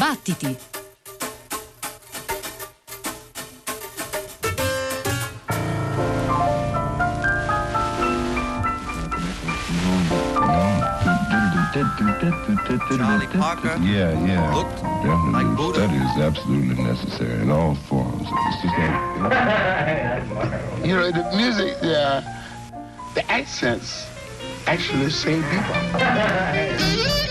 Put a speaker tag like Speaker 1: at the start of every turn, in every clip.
Speaker 1: Battiti!
Speaker 2: Charlie Parker
Speaker 3: Yeah, yeah.
Speaker 2: looked
Speaker 3: Definitely.
Speaker 2: like Buddha.
Speaker 3: Study is absolutely necessary in all forms. It's just like,
Speaker 4: You know, the music, the, the accents actually save people.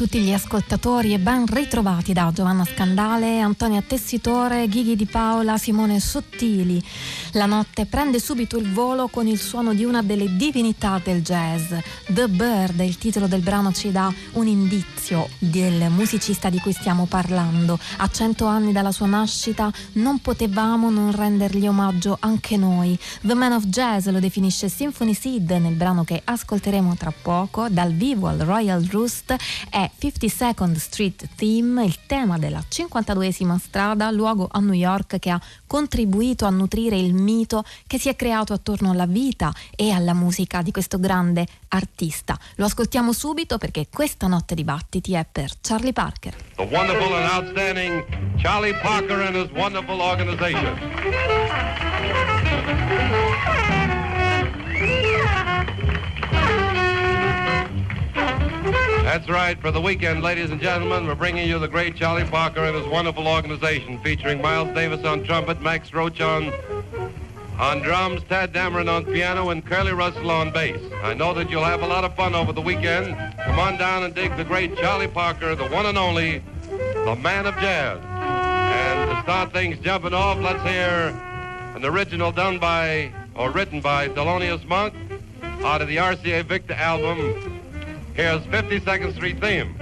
Speaker 5: tutti gli ascoltatori e ben ritrovati da Giovanna Scandale, Antonia Tessitore, Ghighi Di Paola, Simone Sottili. La notte prende subito il volo con il suono di una delle divinità del jazz. The Bird, il titolo del brano ci dà un indizio del musicista di cui stiamo parlando. A cento anni dalla sua nascita non potevamo non rendergli omaggio anche noi. The Man of Jazz lo definisce Symphony Sid nel brano che ascolteremo tra poco dal vivo al Royal Roost è 52nd Street Theme, il tema della 52esima strada, luogo a New York che ha contribuito a nutrire il mito che si è creato attorno alla vita e alla musica di questo grande artista. Lo ascoltiamo subito perché questa notte di battiti è per Charlie Parker.
Speaker 6: the wonderful and outstanding Charlie Parker and his wonderful organization. That's right. For the weekend, ladies and gentlemen, we're bringing you the great Charlie Parker and his wonderful organization, featuring Miles Davis on trumpet, Max Roach on on drums, Tad Dameron on piano, and Curly Russell on bass. I know that you'll have a lot of fun over the weekend. Come on down and dig the great Charlie Parker, the one and only, the man of jazz. And to start things jumping off, let's hear an original done by, or written by Thelonious Monk out of the RCA Victor album. Here's 52nd Street Theme.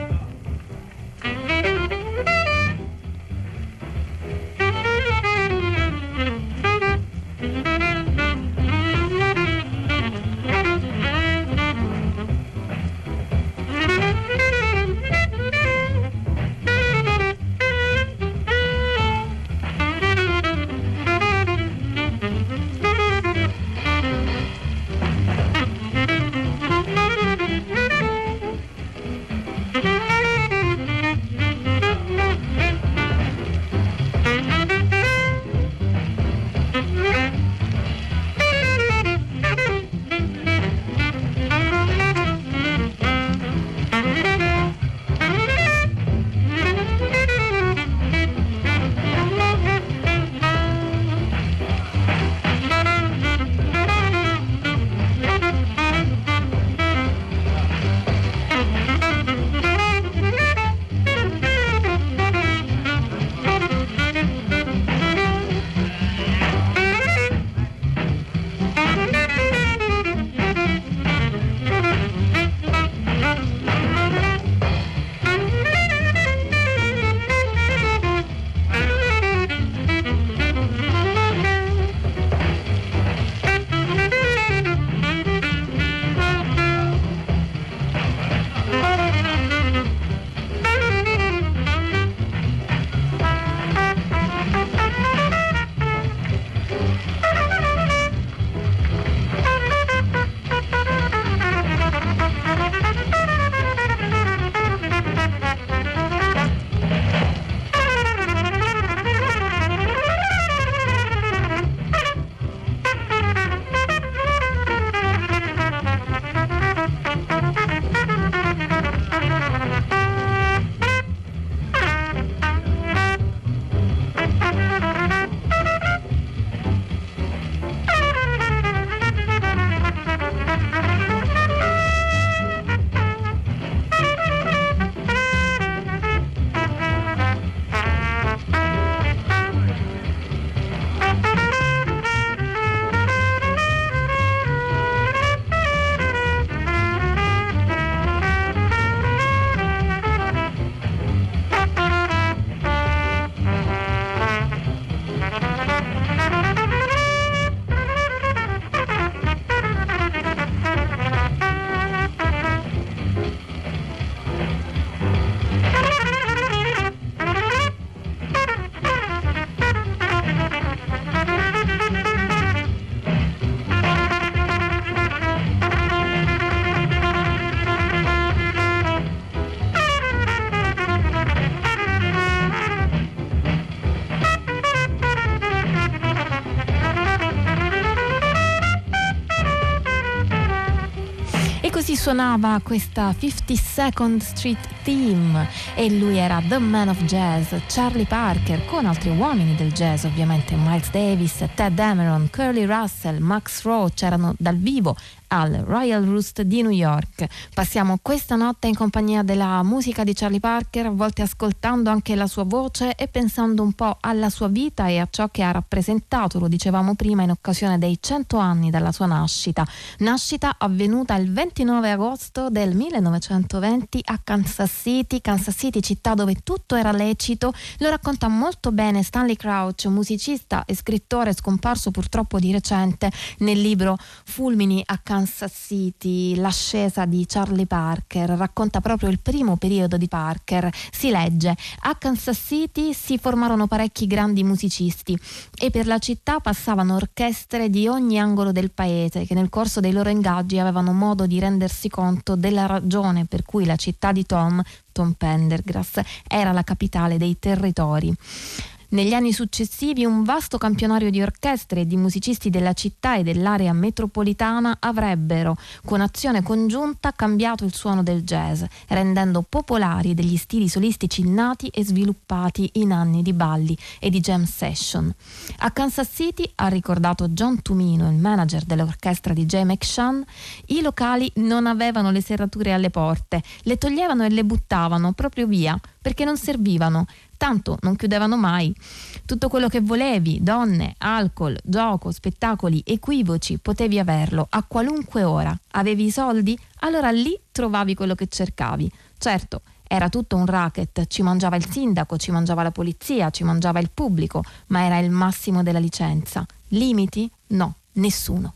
Speaker 5: Suonava questa 52nd Street Theme e lui era The Man of Jazz, Charlie Parker, con altri uomini del jazz ovviamente, Miles Davis, Ted Dameron, Curly Russell, Max Roach erano dal vivo al Royal Roost di New York. Passiamo questa notte in compagnia della musica di Charlie Parker, a volte ascoltando anche la sua voce e pensando un po' alla sua vita e a ciò che ha rappresentato, lo dicevamo prima, in occasione dei 100 anni dalla sua nascita. Nascita avvenuta il 29 agosto del 1920 a Kansas City, Kansas City città dove tutto era lecito. Lo racconta molto bene Stanley Crouch, musicista e scrittore scomparso purtroppo di recente nel libro Fulmini a Kansas Kansas City, l'ascesa di Charlie Parker, racconta proprio il primo periodo di Parker. Si legge, a Kansas City si formarono parecchi grandi musicisti e per la città passavano orchestre di ogni angolo del paese che nel corso dei loro ingaggi avevano modo di rendersi conto della ragione per cui la città di Tom, Tom Pendergrass, era la capitale dei territori. Negli anni successivi un vasto campionario di orchestre e di musicisti della città e dell'area metropolitana avrebbero, con azione congiunta, cambiato il suono del jazz, rendendo popolari degli stili solistici nati e sviluppati in anni di balli e di jam session. A Kansas City, ha ricordato John Tumino, il manager dell'orchestra di Jay McShann, i locali non avevano le serrature alle porte, le toglievano e le buttavano proprio via perché non servivano tanto non chiudevano mai. Tutto quello che volevi, donne, alcol, gioco, spettacoli, equivoci, potevi averlo a qualunque ora. Avevi i soldi? Allora lì trovavi quello che cercavi. Certo, era tutto un racket, ci mangiava il sindaco, ci mangiava la polizia, ci mangiava il pubblico, ma era il massimo della licenza. Limiti? No, nessuno.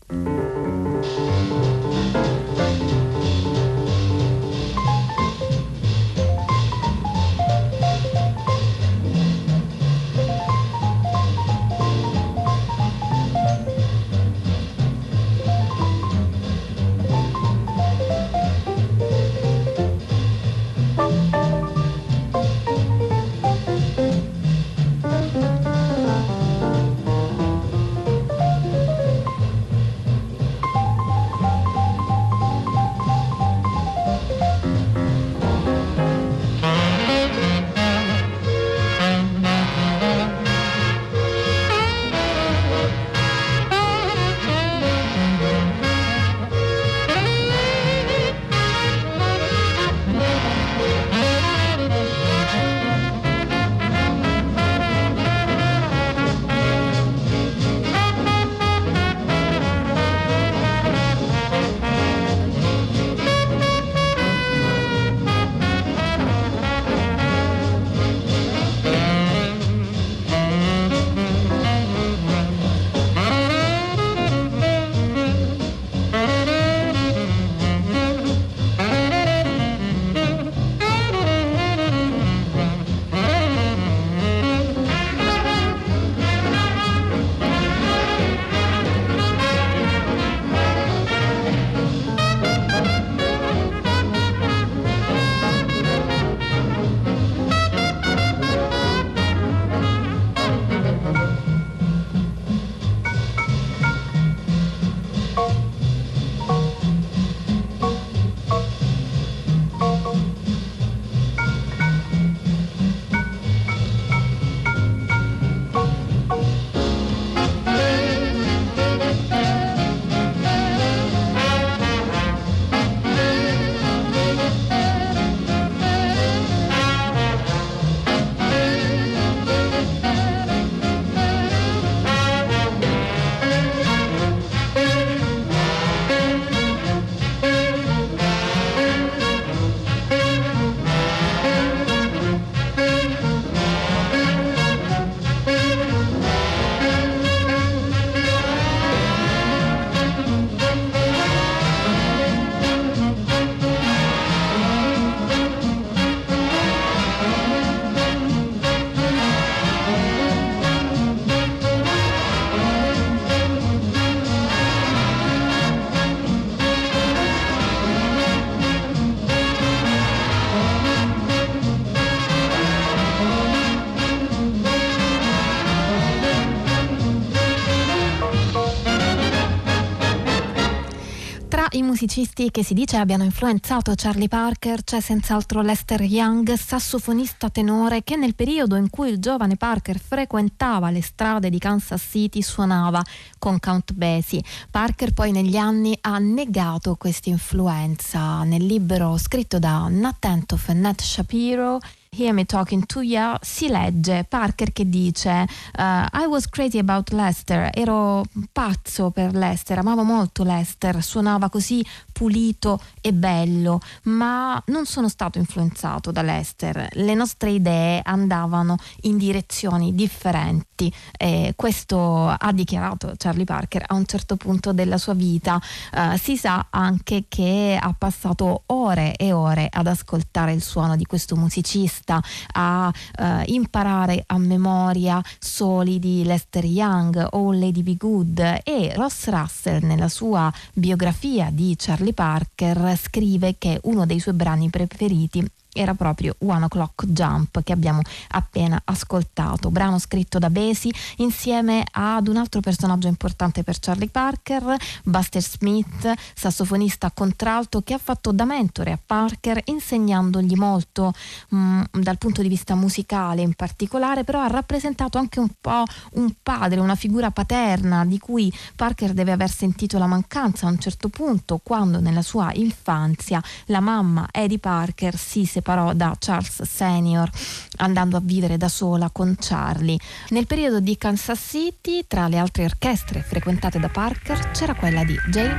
Speaker 5: Musicisti che si dice abbiano influenzato Charlie Parker c'è senz'altro Lester Young, sassofonista tenore che nel periodo in cui il giovane Parker frequentava le strade di Kansas City suonava con Count Basie. Parker poi negli anni ha negato questa influenza. Nel libro scritto da Nat Entoff e Nat Shapiro Hear Me Talking to You si legge Parker che dice uh, I was crazy about Lester, ero pazzo per Lester, amavo molto Lester, suonava così pulito e bello, ma non sono stato influenzato da Lester, le nostre idee andavano in direzioni differenti. E questo ha dichiarato Charlie Parker a un certo punto della sua vita. Uh, si sa anche che ha passato ore e ore ad ascoltare il suono di questo musicista vista a uh, imparare a memoria soli di Lester Young o Lady Be Good. E Ross Russell nella sua biografia di Charlie Parker scrive che uno dei suoi brani preferiti era proprio One O'Clock Jump che abbiamo appena ascoltato, brano scritto da Besi insieme ad un altro personaggio importante per Charlie Parker, Buster Smith, sassofonista contralto che ha fatto da mentore a Parker insegnandogli molto mh, mm, dal punto di vista musicale in particolare, però ha rappresentato anche un po' un padre, una figura paterna di cui Parker deve aver sentito la mancanza a un certo punto quando nella sua infanzia la mamma Eddie Parker si separò separò da Charles Senior andando a vivere da sola con Charlie. Nel periodo di Kansas City, tra le altre orchestre frequentate da Parker, c'era quella di Jay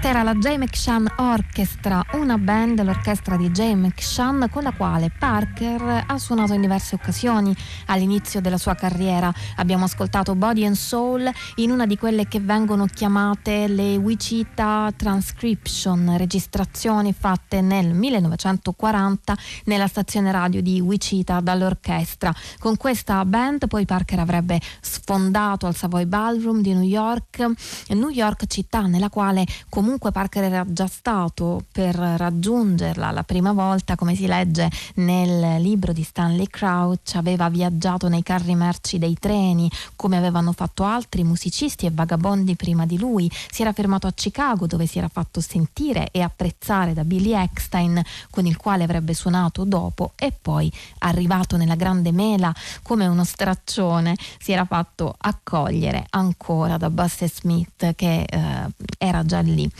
Speaker 5: McShann. era la J. McShann Orchestra, una band, l'orchestra di J. McShann, con la quale Parker ha suonato in diverse occasioni all'inizio della sua carriera. Abbiamo ascoltato Body and Soul in una di quelle che vengono chiamate le Wichita Transcription, registrazioni fatte nel 1940 nella stazione radio di Wichita dall'orchestra. Con questa band poi Parker avrebbe sfondato al Savoy Ballroom di New York, New York città nella quale comunque Parker era già stato per raggiungerla la prima volta, come si legge nel libro di Stanley Crouch, aveva viaggiato nei carri merci dei treni, come avevano fatto altri musicisti e vagabondi prima di lui, si era fermato a Chicago dove si era fatto sentire e apprezzare da Billy Eckstein, con il quale avrebbe suonato dopo, e poi arrivato nella grande mela come uno straccione, si era fatto accogliere ancora da Buster Smith che eh, era già lì.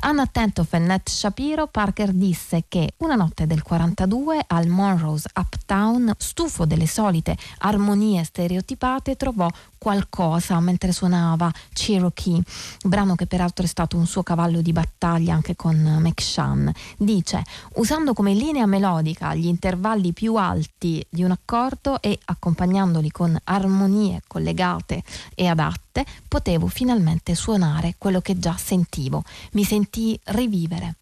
Speaker 5: Anna Tentoff e Nat Shapiro, Parker disse che una notte del 42 al Monroe's Uptown, stufo delle solite armonie stereotipate, trovò qualcosa mentre suonava Cherokee, brano che peraltro è stato un suo cavallo di battaglia anche con McShann. Dice, usando come linea melodica gli intervalli più alti di un accordo e accompagnandoli con armonie collegate e adatte, potevo finalmente suonare quello che già sentivo. Mi sentii rivivere.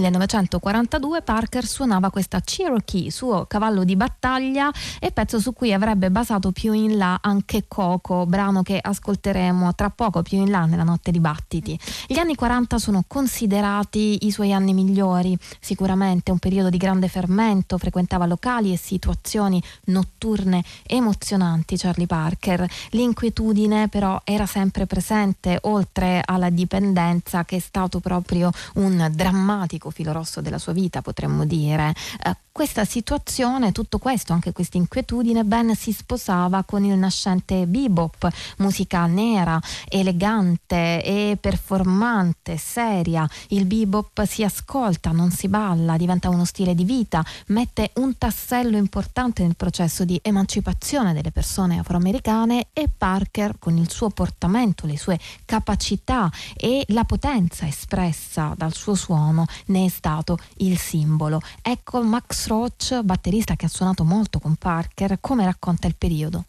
Speaker 5: 1942 Parker suonava questa Cherokee, suo cavallo di battaglia e pezzo su cui avrebbe basato più in là anche Coco, brano che ascolteremo tra poco più in là nella notte di battiti. Gli anni 40 sono considerati i suoi anni migliori, sicuramente un periodo di grande fermento, frequentava locali e situazioni notturne emozionanti Charlie Parker. L'inquietudine però era sempre presente, oltre alla dipendenza che è stato proprio un drammatico drammatico filo rosso della sua vita, potremmo dire. Eh, questa situazione, tutto questo, anche questa inquietudine, ben si sposava con il nascente bebop, musica nera, elegante e performante, seria. Il bebop si ascolta, non si balla, diventa uno stile di vita, mette un tassello importante nel processo di emancipazione delle persone afroamericane e Parker, con il suo portamento, le sue capacità e la potenza espressa dal suo suono, ne è stato il simbolo. Ecco Max Roach, batterista che ha suonato molto con Parker, come racconta il periodo.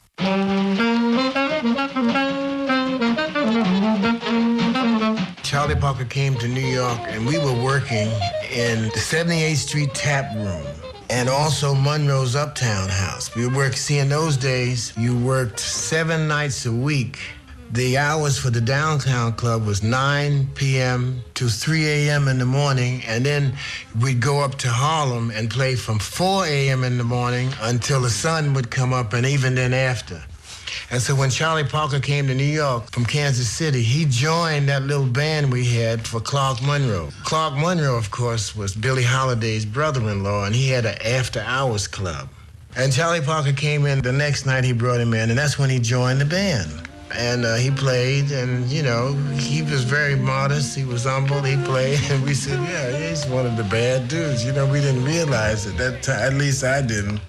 Speaker 7: Charlie Parker came to New York and we were working in the 78th Street Tap Room and also Monroe's Uptown House. We worked, see, in those days, you worked seven nights a week. The hours for the downtown club was 9 p.m. to 3 a.m. in the morning, and then we'd go up to Harlem and play from 4 a.m. in the morning until the sun would come up, and even then after. And so when Charlie Parker came to New York from Kansas City, he joined that little band we had for Clark Monroe. Clark Monroe, of course, was Billie Holiday's brother-in-law, and he had an after-hours club. And Charlie Parker came in the next night, he brought him in, and that's when he joined the band. And uh, he played, and you know, he was very modest. He was humble. He played, and we said, "Yeah, he's one of the bad dudes." You know, we didn't realize it that time. At least I didn't.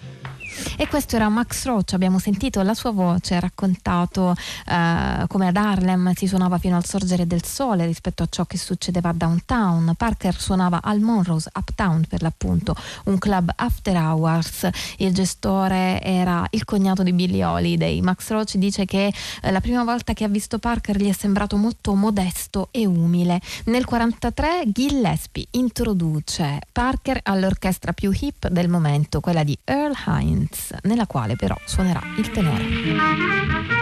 Speaker 5: E questo era Max Roach, abbiamo sentito la sua voce, raccontato eh, come ad Harlem si suonava fino al sorgere del sole rispetto a ciò che succedeva a downtown. Parker suonava al Monroe's Uptown per l'appunto, un club after hours. Il gestore era il cognato di Billie Holiday. Max Roach dice che eh, la prima volta che ha visto Parker gli è sembrato molto modesto e umile. Nel 1943 Gillespie introduce Parker all'orchestra più hip del momento, quella di Earl Hines nella quale però suonerà il tenore.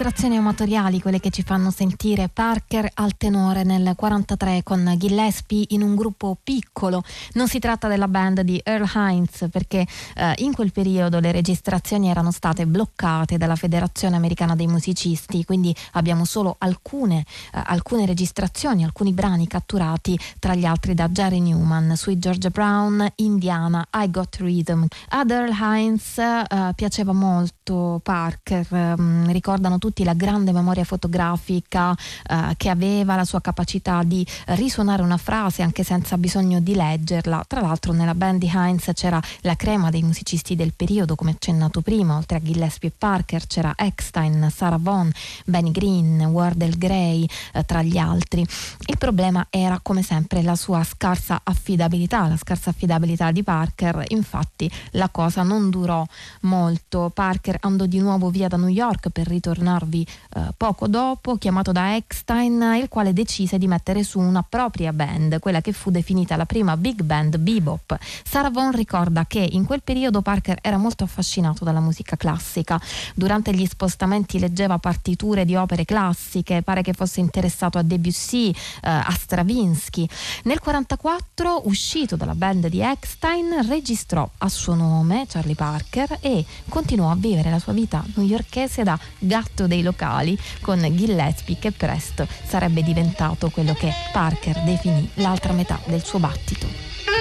Speaker 5: Registrazioni amatoriali quelle che ci fanno sentire Parker al tenore nel 43 con Gillespie in un gruppo piccolo. Non si tratta della band di Earl Hines perché eh, in quel periodo le registrazioni erano state bloccate dalla Federazione Americana dei Musicisti, quindi abbiamo solo alcune, eh, alcune registrazioni, alcuni brani catturati tra gli altri da Jerry Newman, Sweet Georgia Brown, Indiana, I Got Rhythm. Ad Earl Hines eh, piaceva molto Parker, ehm, ricordano tutti la grande memoria fotografica eh, che aveva, la sua capacità di risuonare una frase anche senza bisogno di leggerla. Tra l'altro nella band di Heinz c'era la crema dei musicisti del periodo, come accennato prima, oltre a Gillespie e Parker c'era Eckstein, Sarah Vaughan, Benny Green, Wardell Gray, eh, tra gli altri. Il problema era come sempre la sua scarsa affidabilità, la scarsa affidabilità di Parker, infatti la cosa non durò molto. Parker andò di nuovo via da New York per ritornarvi eh, poco dopo, chiamato da Eckstein, il quale decise di mettere su una propria band, quella che fu definita la prima big band bebop. Sarah Vaughan ricorda che in quel periodo Parker era molto affascinato dalla musica classica. Durante gli spostamenti leggeva partiture di opere classiche, pare che fosse interessato a Debussy, eh, a Stravinsky. Nel 1944, uscito dalla band di Eckstein, registrò a suo nome Charlie Parker e continuò a vivere la sua vita newyorkese da gatto dei locali con Gillespie che presto sarebbe diventato quello che Parker definì l'altra metà del suo battito.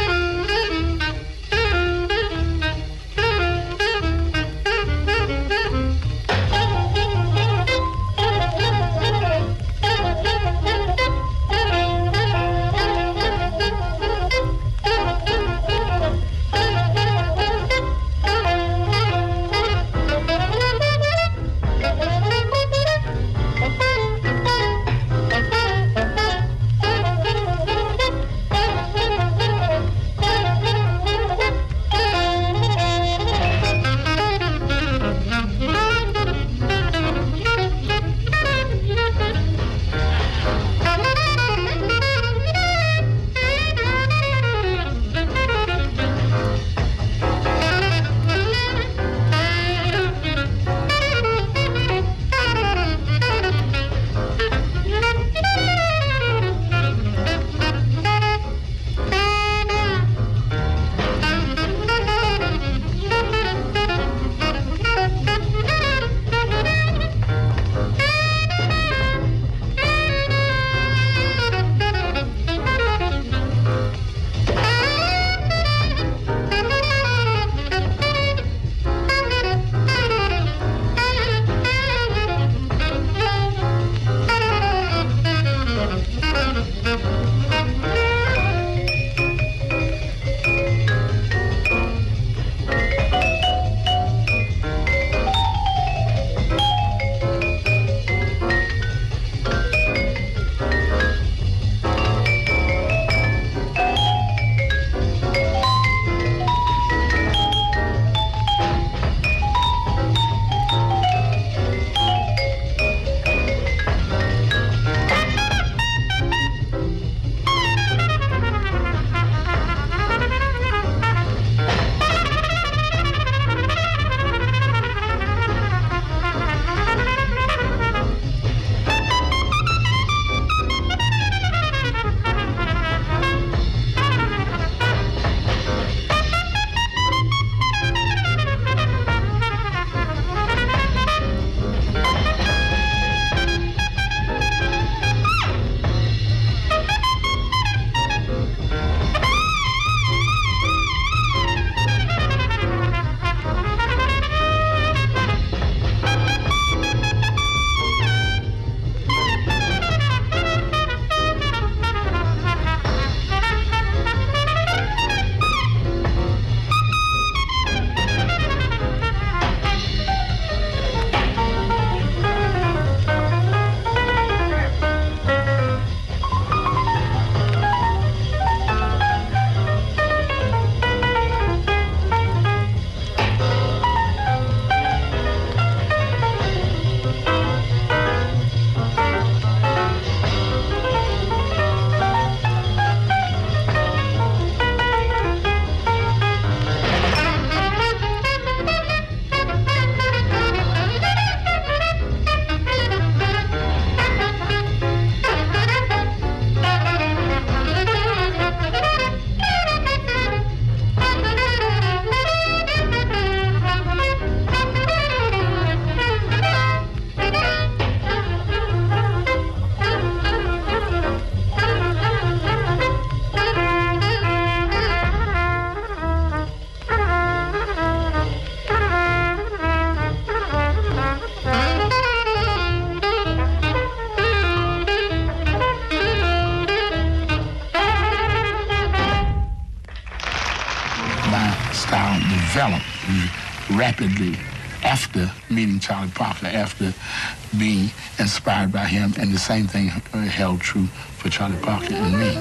Speaker 4: And the same thing held true for Charlie Parker and me.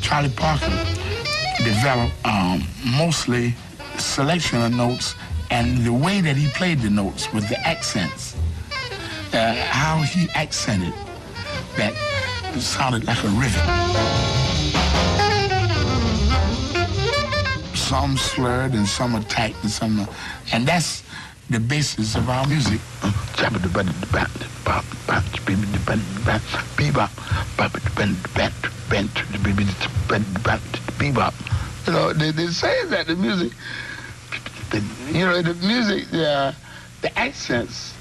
Speaker 4: Charlie Parker developed um, mostly selection of notes and the way that he played the notes with the accents, uh, how he accented that sounded like a rivet. Some slurred and some attacked and some, and that's the basis of our music. Bebop. Bebop. You know, they, they say that the music, the, you know, the music, the, the accents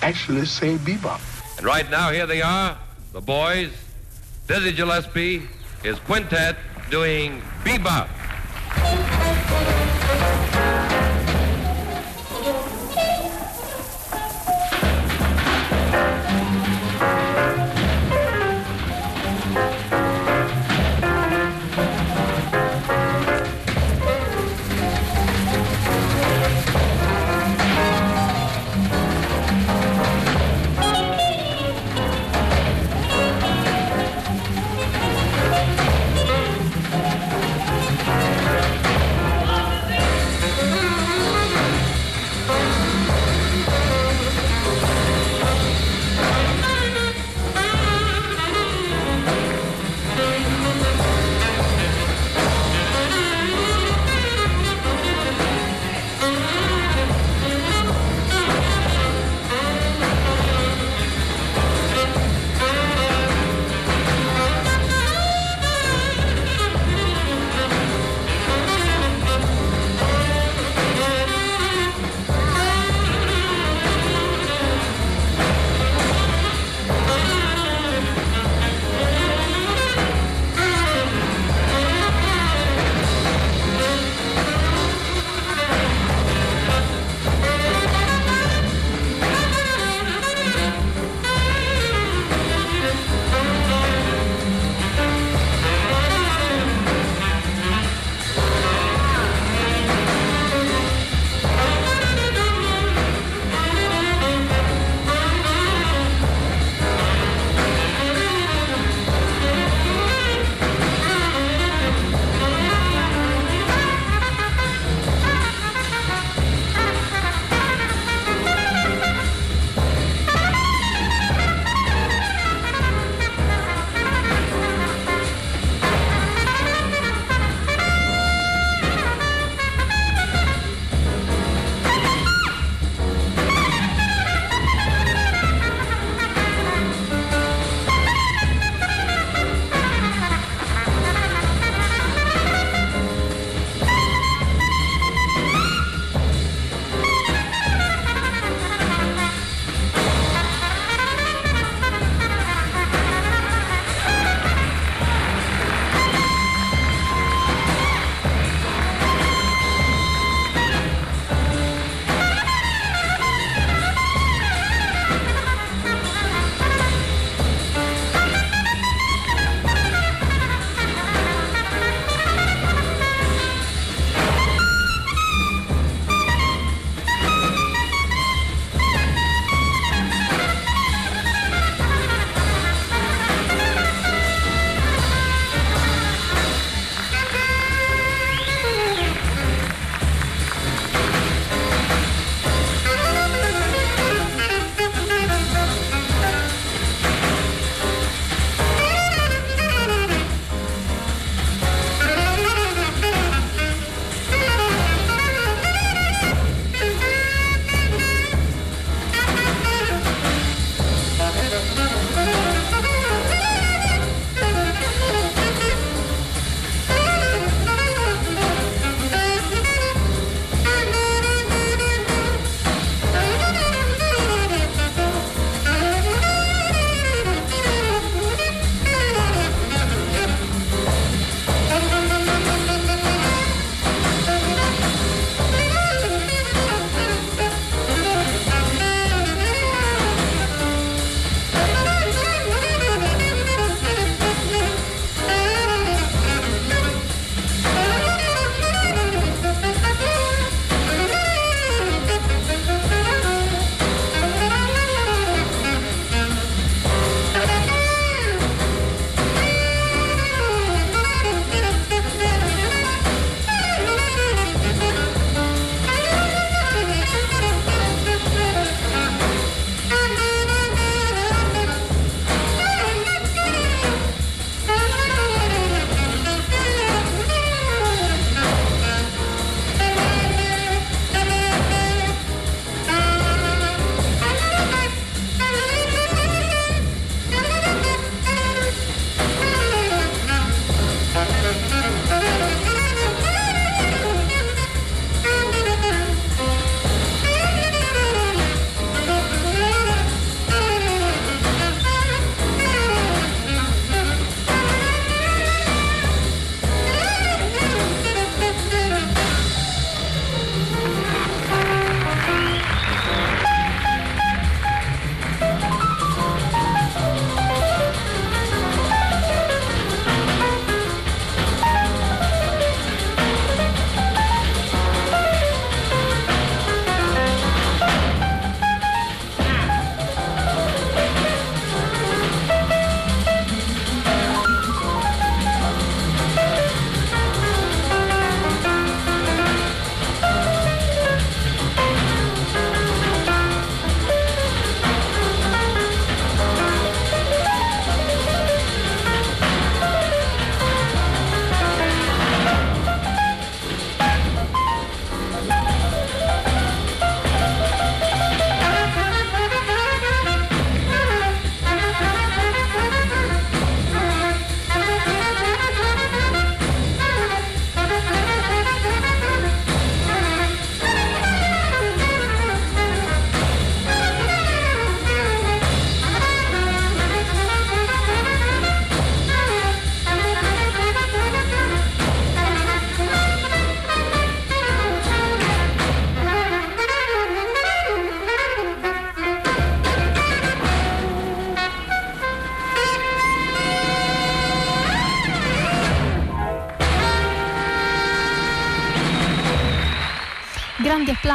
Speaker 4: actually say bebop.
Speaker 8: And right now, here they are, the boys, Dizzy Gillespie, his quintet, doing bebop.
Speaker 5: Grandi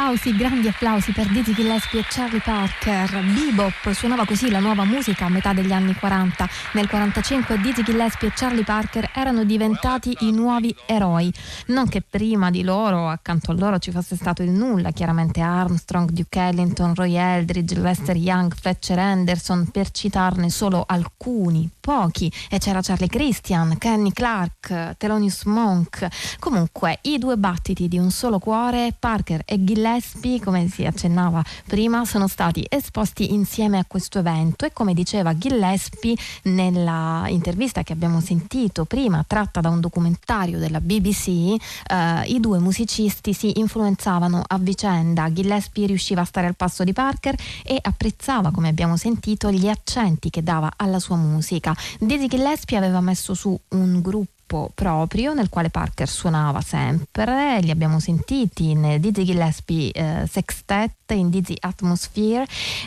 Speaker 5: applausi, grandi applausi per Dizzy Gillespie e Charlie Parker. Bebop suonava così la nuova musica a metà degli anni 40. Nel 45 Dizzy Gillespie e Charlie Parker erano diventati i nuovi eroi. Non che prima di loro, accanto a loro, ci fosse stato il nulla. Chiaramente Armstrong, Duke Ellington, Roy Eldridge, Lester Young, Fletcher Anderson, per citarne solo alcuni, pochi. E c'era Charlie Christian, Kenny Clark, Thelonious Monk. Comunque, i due battiti di un solo cuore, Parker e Gillespie, come si accennava prima, sono stati esposti insieme a questo evento e come diceva Gillespie nella intervista che abbiamo sentito prima, tratta da un documentario della BBC, eh, i due musicisti si influenzavano a vicenda. Gillespie riusciva a stare al passo di Parker e apprezzava, come abbiamo sentito, gli accenti che dava alla sua musica. Dizzy Gillespie aveva messo su un gruppo gruppo proprio nel quale Parker suonava sempre, li abbiamo sentiti in Dizzy Gillespie eh, Sextet, in Dizzy Atmosphere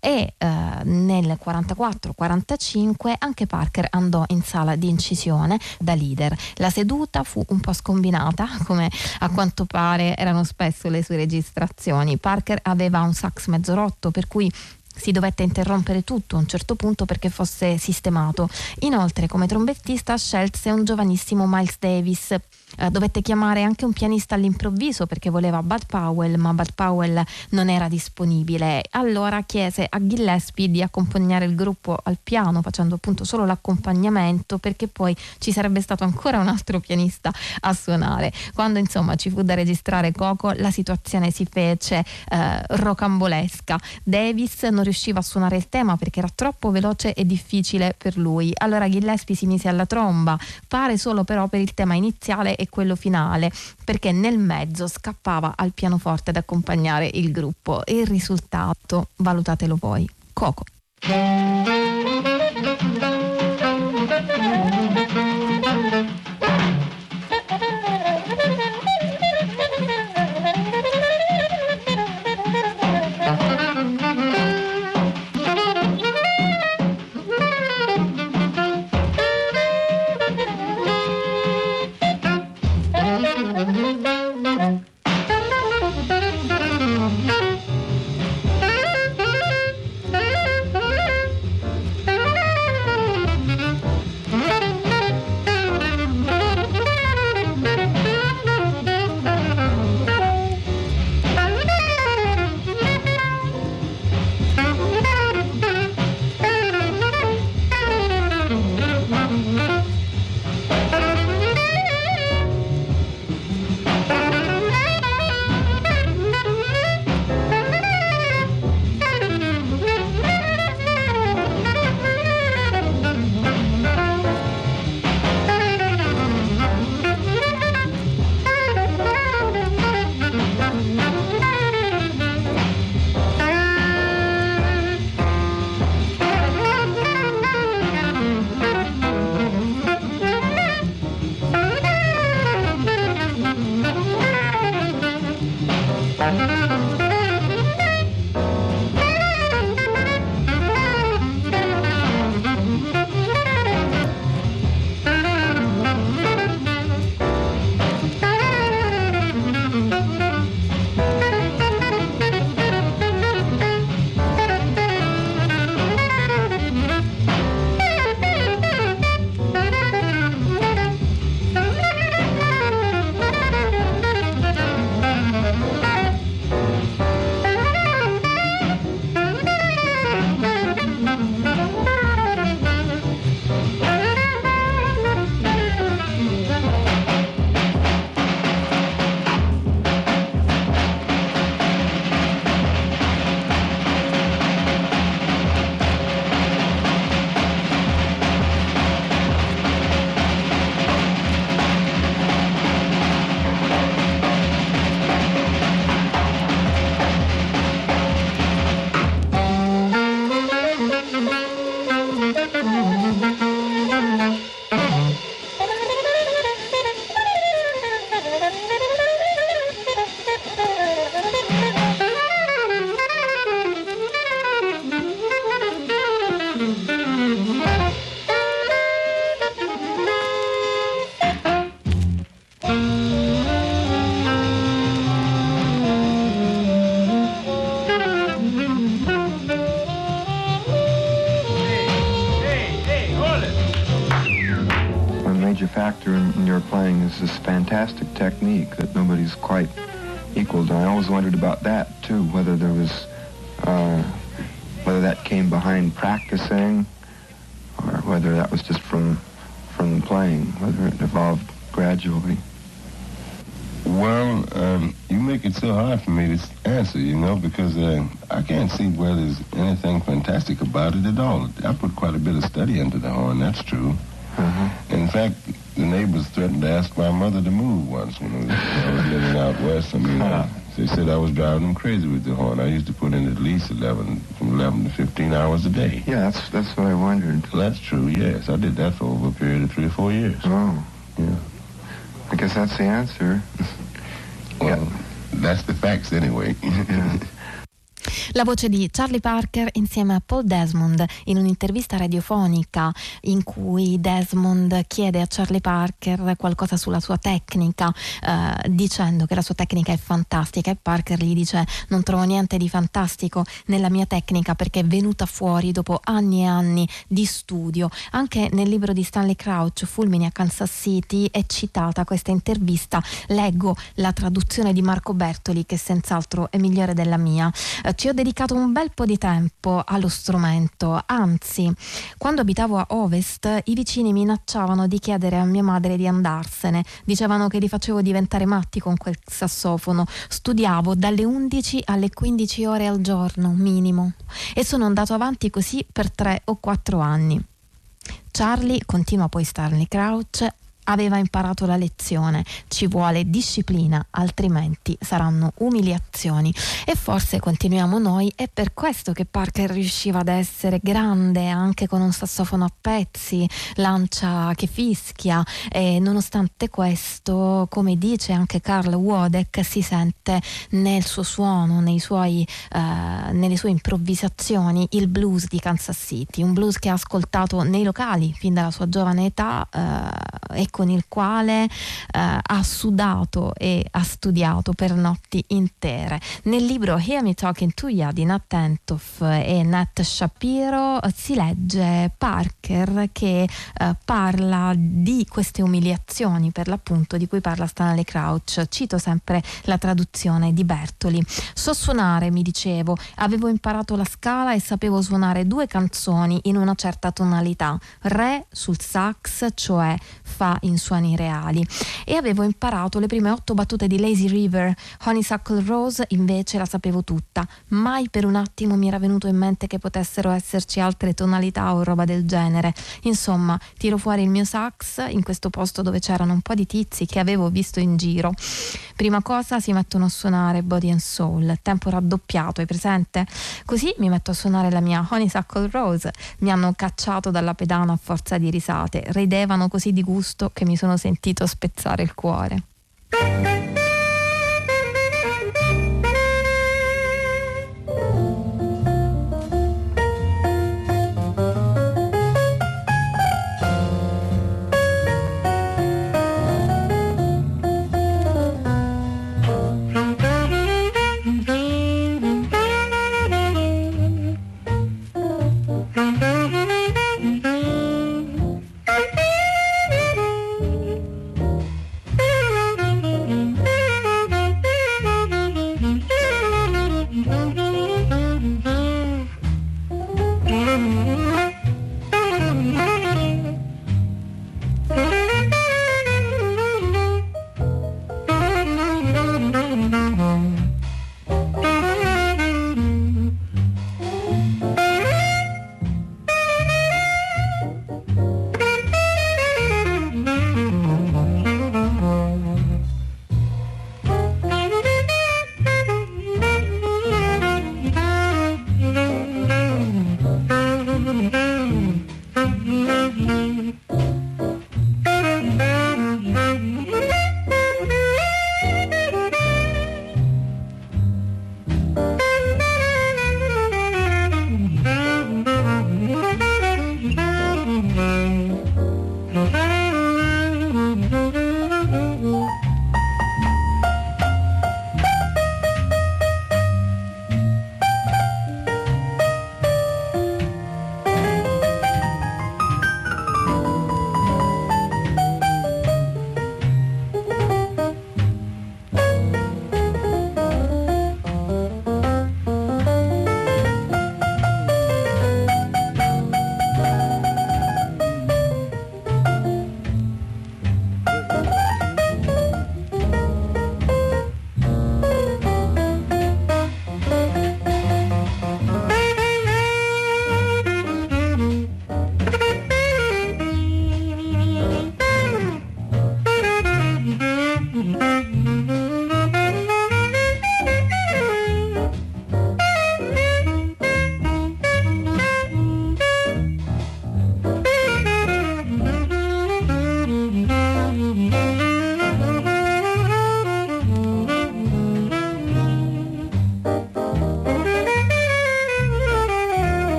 Speaker 5: e eh, nel 44-45 anche Parker andò in sala di incisione da leader. La seduta fu un po' scombinata, come a quanto pare erano spesso le sue registrazioni. Parker aveva un sax mezzo rotto, per cui si dovette interrompere tutto a un certo punto perché fosse sistemato. Inoltre, come trombettista scelse un giovanissimo Miles Davis eh, dovette chiamare anche un pianista all'improvviso perché voleva Bud Powell, ma Bud Powell non era disponibile. Allora chiese a Gillespie di accompagnare il gruppo al piano, facendo appunto solo l'accompagnamento, perché poi ci sarebbe stato ancora un altro pianista a suonare. Quando insomma ci fu da registrare Coco, la situazione si fece eh, rocambolesca. Davis non riusciva a suonare il tema perché era troppo veloce e difficile per lui. Allora Gillespie si mise alla tromba, pare solo però per il tema iniziale e quello finale, perché nel mezzo scappava al pianoforte ad accompagnare il gruppo e il risultato, valutatelo voi, Coco.
Speaker 3: See where there's anything fantastic about it at all. I put quite a bit of study into the horn, that's true.
Speaker 1: Uh-huh.
Speaker 3: In fact, the neighbors threatened to ask my mother to move once when I was, I was living out west. I mean, uh, they said I was driving them crazy with the horn. I used to put in at least 11, from 11 to 15 hours a day.
Speaker 1: Yeah, that's that's what I wondered.
Speaker 3: Well, that's true, yes. I did that for over a period of three or four years.
Speaker 1: Oh,
Speaker 3: Yeah.
Speaker 1: I guess that's the answer.
Speaker 3: Well, that's the facts anyway.
Speaker 1: Yeah.
Speaker 5: La voce di Charlie Parker insieme a Paul Desmond in un'intervista radiofonica in cui Desmond chiede a Charlie Parker qualcosa sulla sua tecnica, eh, dicendo che la sua tecnica è fantastica e Parker gli dice non trovo niente di fantastico nella mia tecnica perché è venuta fuori dopo anni e anni di studio. Anche nel libro di Stanley Crouch, Fulmini a Kansas City, è citata questa intervista. Leggo la traduzione di Marco Bertoli che senz'altro è migliore della mia. Eh, ci ho dedicato un bel po' di tempo allo strumento, anzi, quando abitavo a Ovest i vicini minacciavano di chiedere a mia madre di andarsene, dicevano che li facevo diventare matti con quel sassofono, studiavo dalle 11 alle 15 ore al giorno minimo. E sono andato avanti così per 3 o 4 anni. Charlie, continua poi Stanley Crouch, aveva imparato la lezione, ci vuole disciplina, altrimenti saranno umiliazioni. E forse continuiamo noi, è per questo che Parker riusciva ad essere grande anche con un sassofono a pezzi, lancia che fischia. E nonostante questo, come dice anche Carl Wodek, si sente nel suo suono, suoi, eh, nelle sue improvvisazioni il blues di Kansas City, un blues che ha ascoltato nei locali fin dalla sua giovane età eh, e con il quale eh, ha sudato e ha studiato per notti intere. Nel libro Hear Me Talking to Ya di Nat Tentoff e Nat Shapiro eh, si legge Parker che eh, parla di queste umiliazioni per l'appunto di cui parla Stanley Crouch. Cito sempre la traduzione di Bertoli. So suonare, mi dicevo, avevo imparato la scala e sapevo suonare due canzoni in una certa tonalità, re sul sax, cioè fa in suoni reali, e avevo imparato le prime otto battute di Lazy River, Honeysuckle Rose invece la sapevo tutta, mai per un attimo mi era venuto in mente che potessero esserci altre tonalità o roba del genere. Insomma, tiro fuori il mio sax in questo posto dove c'erano un po' di tizi che avevo visto in giro. Prima cosa si mettono a suonare Body and Soul, tempo raddoppiato, hai presente? Così mi metto a suonare la mia Honeysuckle Rose. Mi hanno cacciato dalla pedana a forza di risate, ridevano così di gusto che mi sono sentito spezzare il cuore.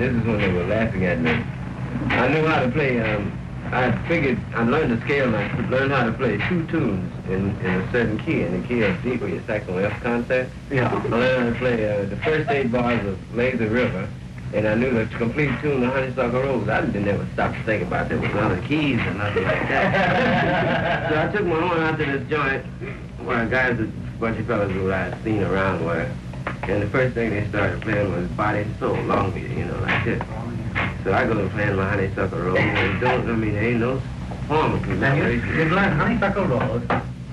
Speaker 9: This is when they were laughing at me. I knew how to play. Um, I figured I learned the scale and I learned how to play two tunes in, in a certain key, in the key of D with your saxophone F concert.
Speaker 10: Yeah.
Speaker 9: I learned how to play uh, the first eight bars of Lazy River, and I knew the complete tune of Honeysuckle Rose. I didn't ever stop to think about there was other keys or nothing like that. so I took my horn out to this joint where guys, a bunch of fellas who I had seen around were, and the first thing they started playing was Body and Soul, long beat, you know, like this. So I go to playing my Honeysuckle Rose, and don't, I mean, there ain't no form of
Speaker 10: You, you'd learn Honeysuckle Rose,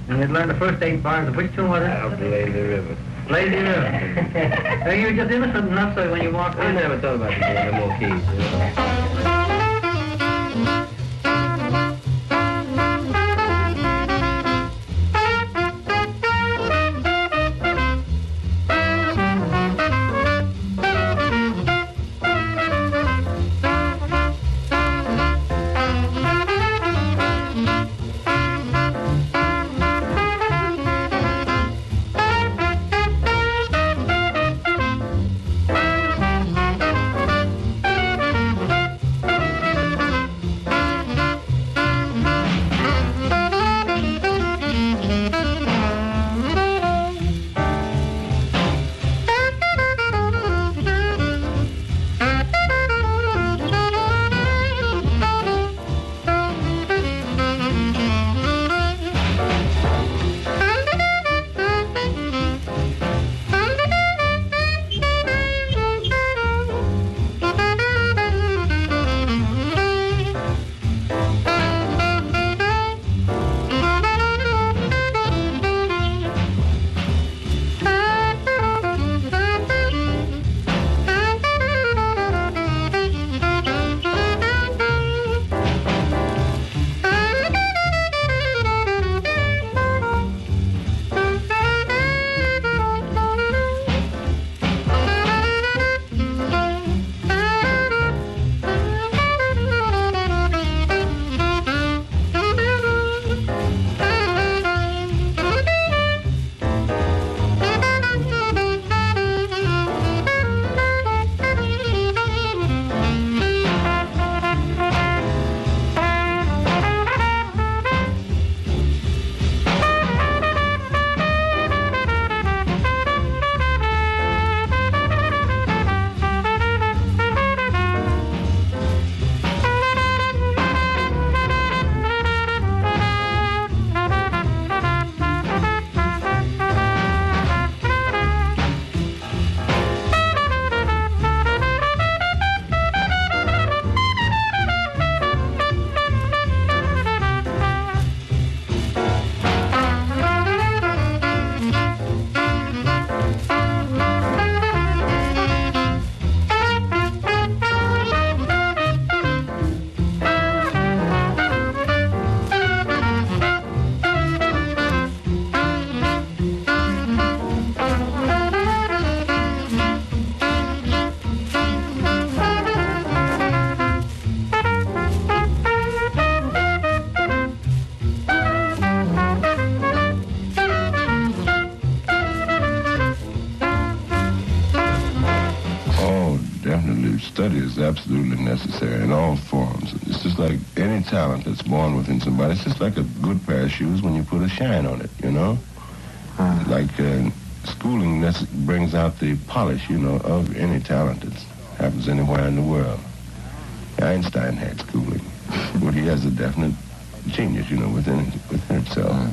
Speaker 10: and you'd learn the first eight bars of which tune was it?
Speaker 9: the Lazy River.
Speaker 10: Lazy River. now, you were just innocent enough so when you walked
Speaker 9: I
Speaker 10: in,
Speaker 9: never thought about doing no more keys,
Speaker 3: necessary in all forms. It's just like any talent that's born within somebody. It's just like a good pair of shoes when you put a shine on it, you know? Like uh, schooling nece- brings out the polish, you know, of any talent that happens anywhere in the world. Einstein had schooling, but he has a definite genius, you know, within within himself.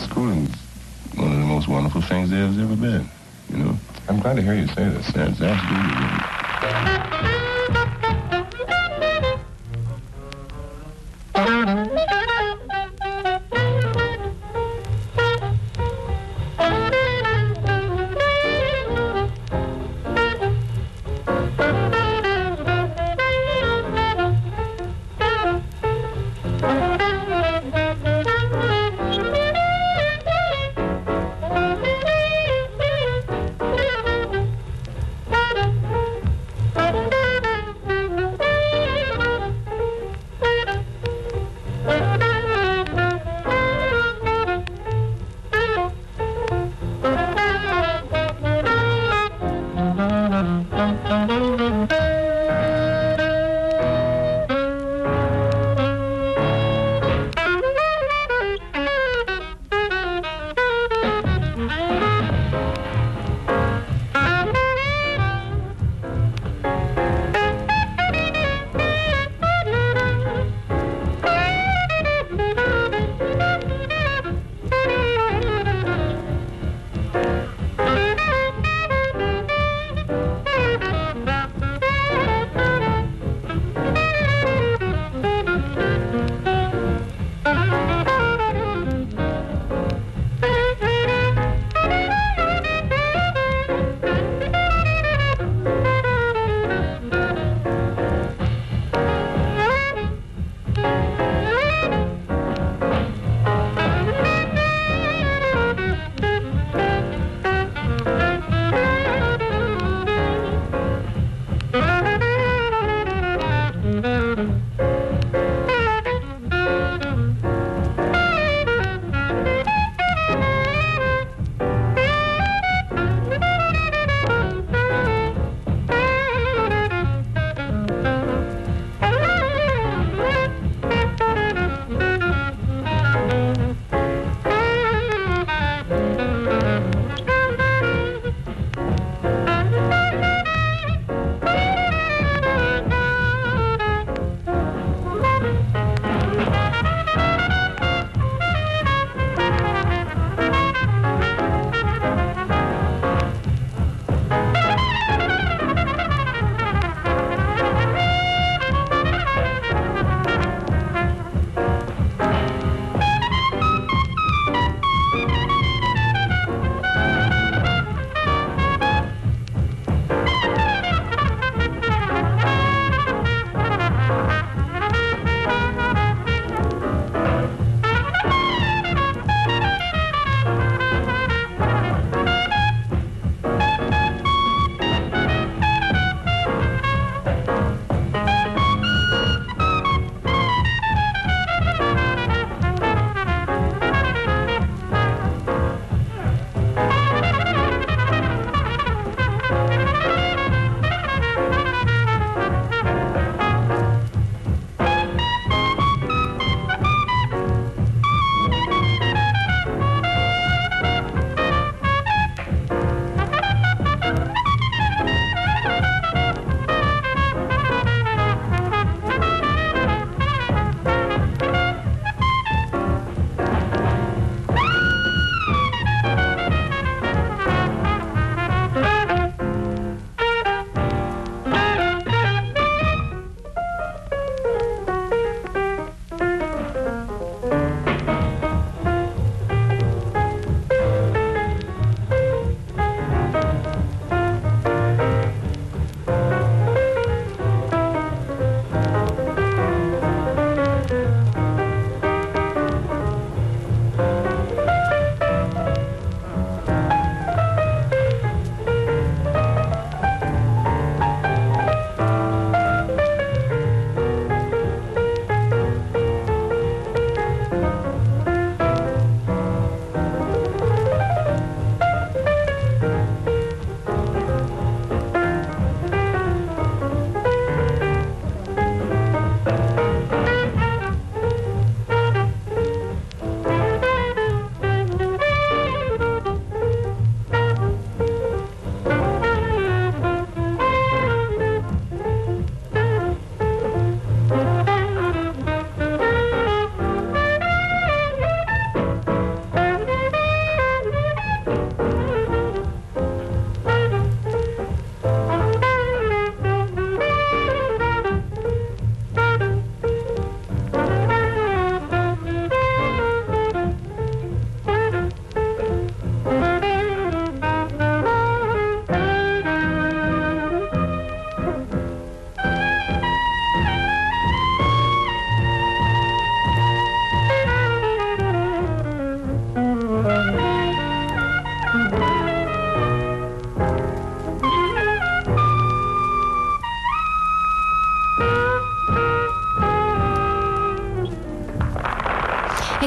Speaker 3: Schooling is one of the most wonderful things there's ever been, you know?
Speaker 6: I'm glad to hear you say this.
Speaker 3: That's absolutely.
Speaker 11: Mm-hmm.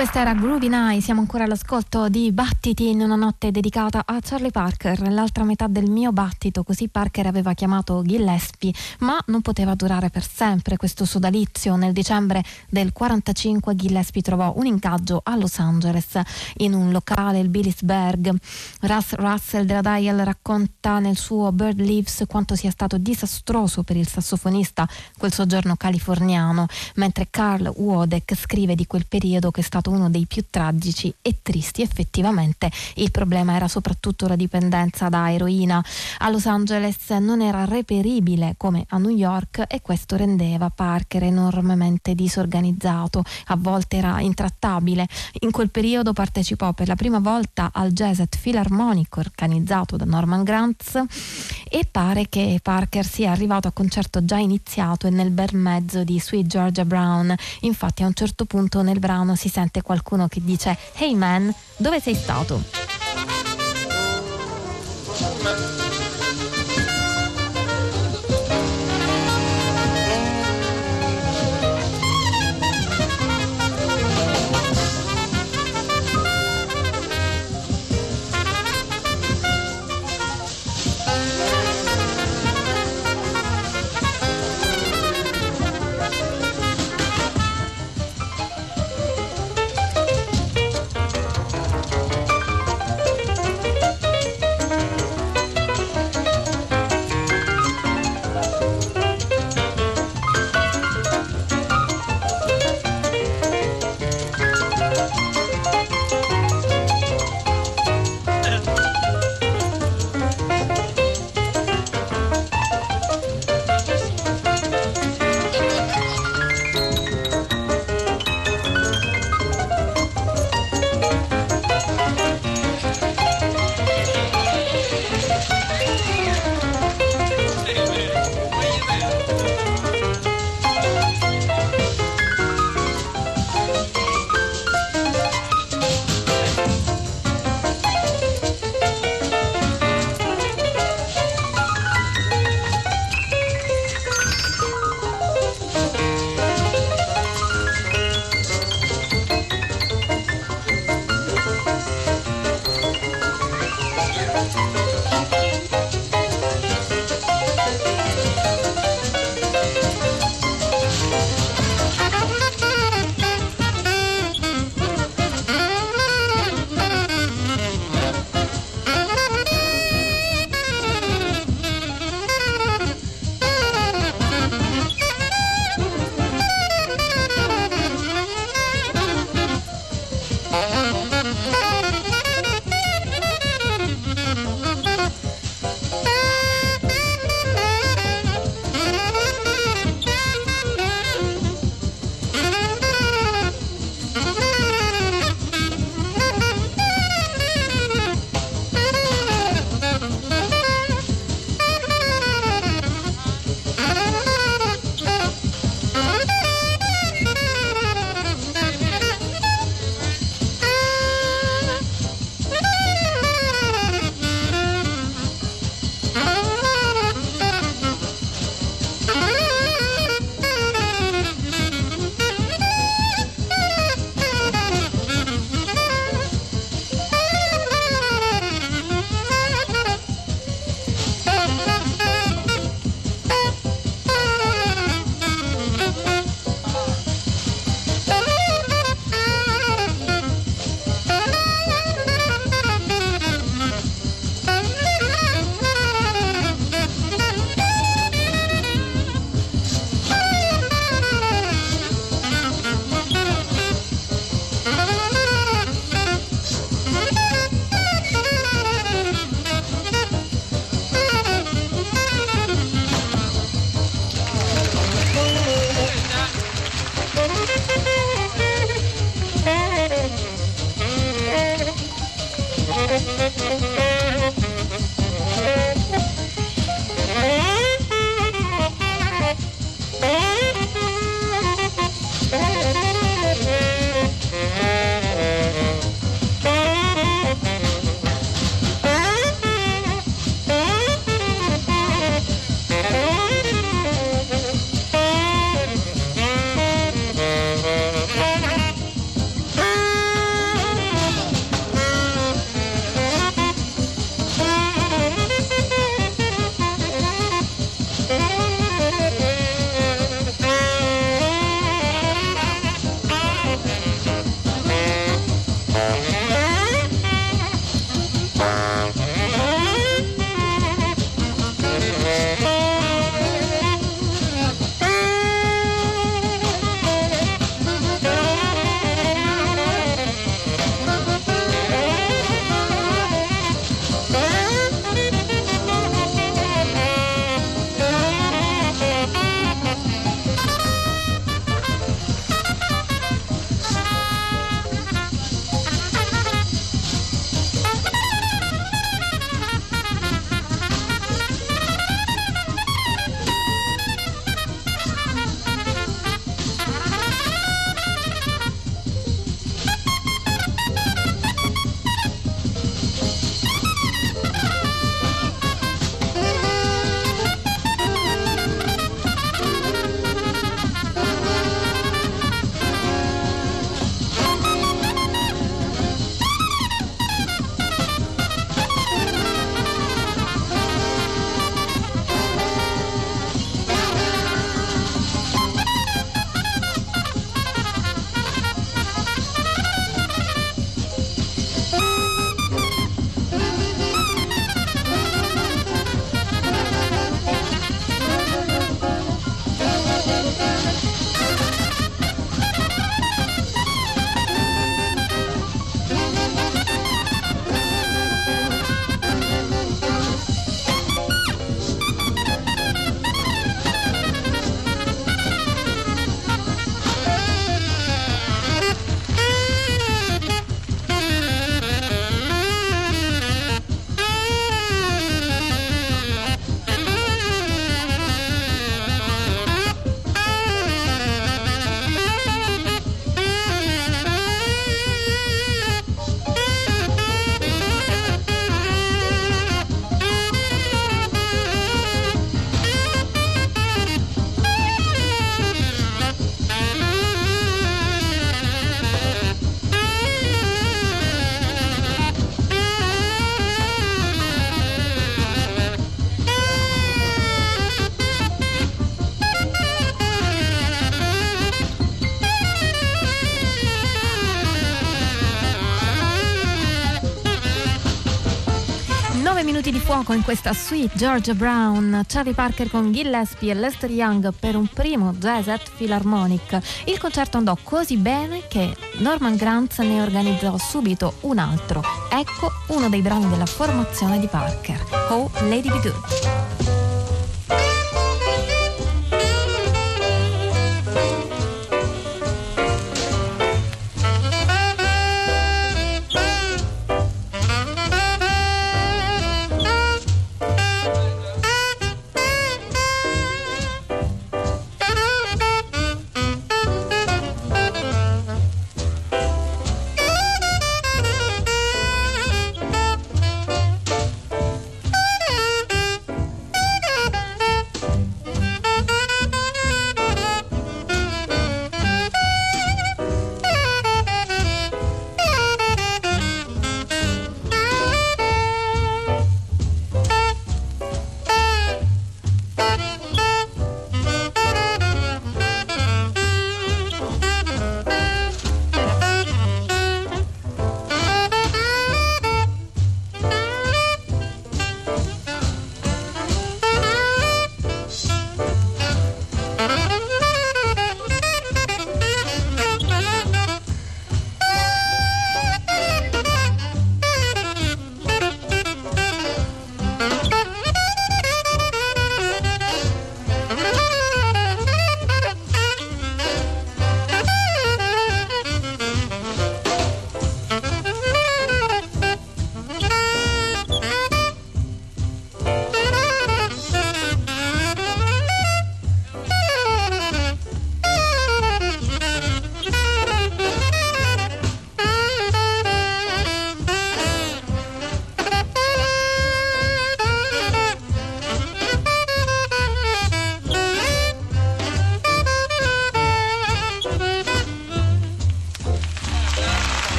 Speaker 5: Questa era Groovy Night, siamo ancora all'ascolto di Battiti in una notte dedicata a Charlie Parker, l'altra metà del mio battito, così Parker aveva chiamato Gillespie, ma non poteva durare per sempre questo sodalizio. Nel dicembre del 45 Gillespie trovò un ingaggio a Los Angeles in un locale, il Billisberg. Russ Russell della Dial racconta nel suo Bird Leaves quanto sia stato disastroso per il sassofonista quel soggiorno californiano, mentre Carl Wodek scrive di quel periodo che è stato uno dei più tragici e tristi. Effettivamente il problema era soprattutto la dipendenza da eroina. A Los Angeles non era reperibile come a New York e questo rendeva Parker enormemente disorganizzato, a volte era intrattabile. In quel periodo partecipò per la prima volta al Jazz at Philharmonic organizzato da Norman Granz e pare che Parker sia arrivato a concerto già iniziato e nel bel mezzo di Sweet Georgia Brown. Infatti a un certo punto nel brano si sente sente qualcuno che dice Hey man, dove sei stato? Fuoco in questa suite Georgia Brown, Charlie Parker con Gillespie e Lester Young per un primo jazz at Philharmonic. Il concerto andò così bene che Norman Granz ne organizzò subito un altro. Ecco uno dei brani della formazione di Parker, Oh Lady Be Good.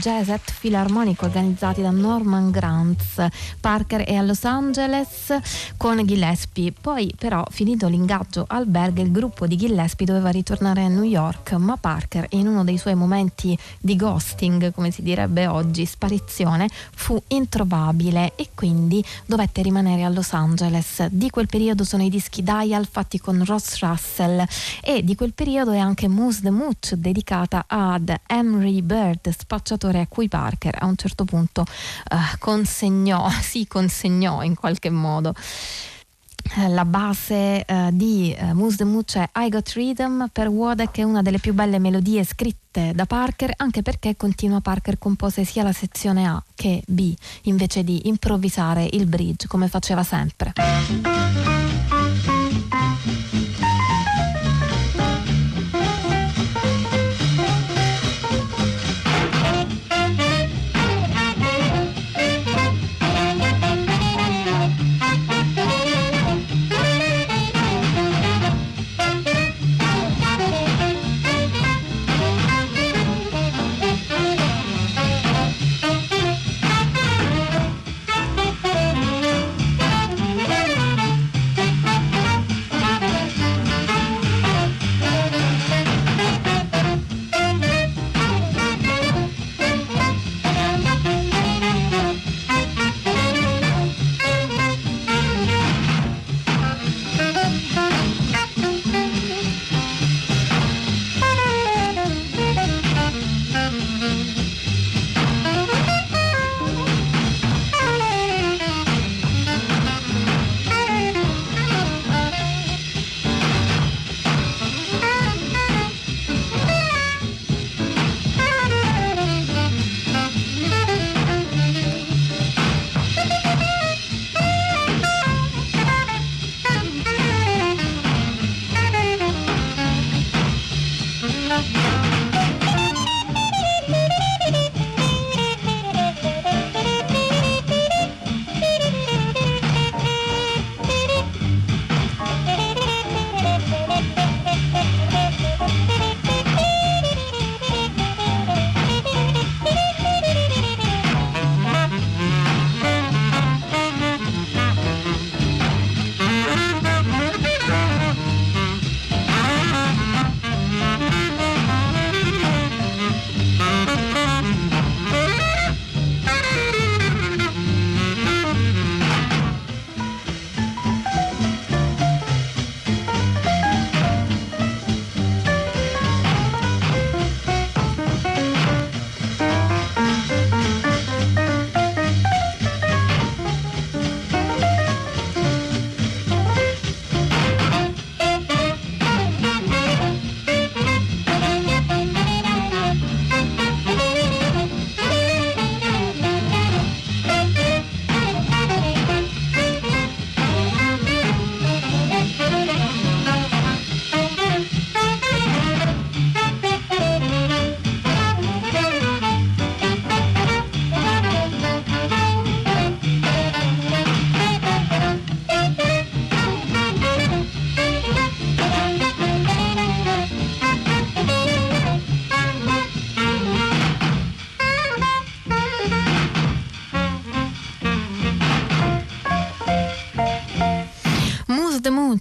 Speaker 5: Jazz at Philharmonic organizzati da Norman Granz, Parker è a Los Angeles con Gillespie. Poi però finito l'ingaggio albergo il gruppo di Gillespie doveva ritornare a New York, ma Parker in uno dei suoi momenti di ghosting, come si direbbe oggi, sparizione, fu introvabile e quindi dovette rimanere a Los Angeles. Di quel periodo sono i dischi Dial fatti con Ross Russell e di quel periodo è anche Moose the Mooch dedicata ad Emery Bird, spacciatore a cui Parker a un certo punto uh, consegnò, si consegnò in qualche modo eh, la base uh, di uh, Moose the Mooch è I Got Rhythm per Wodek è una delle più belle melodie scritte da Parker anche perché continua Parker compose sia la sezione A che B invece di improvvisare il bridge come faceva sempre.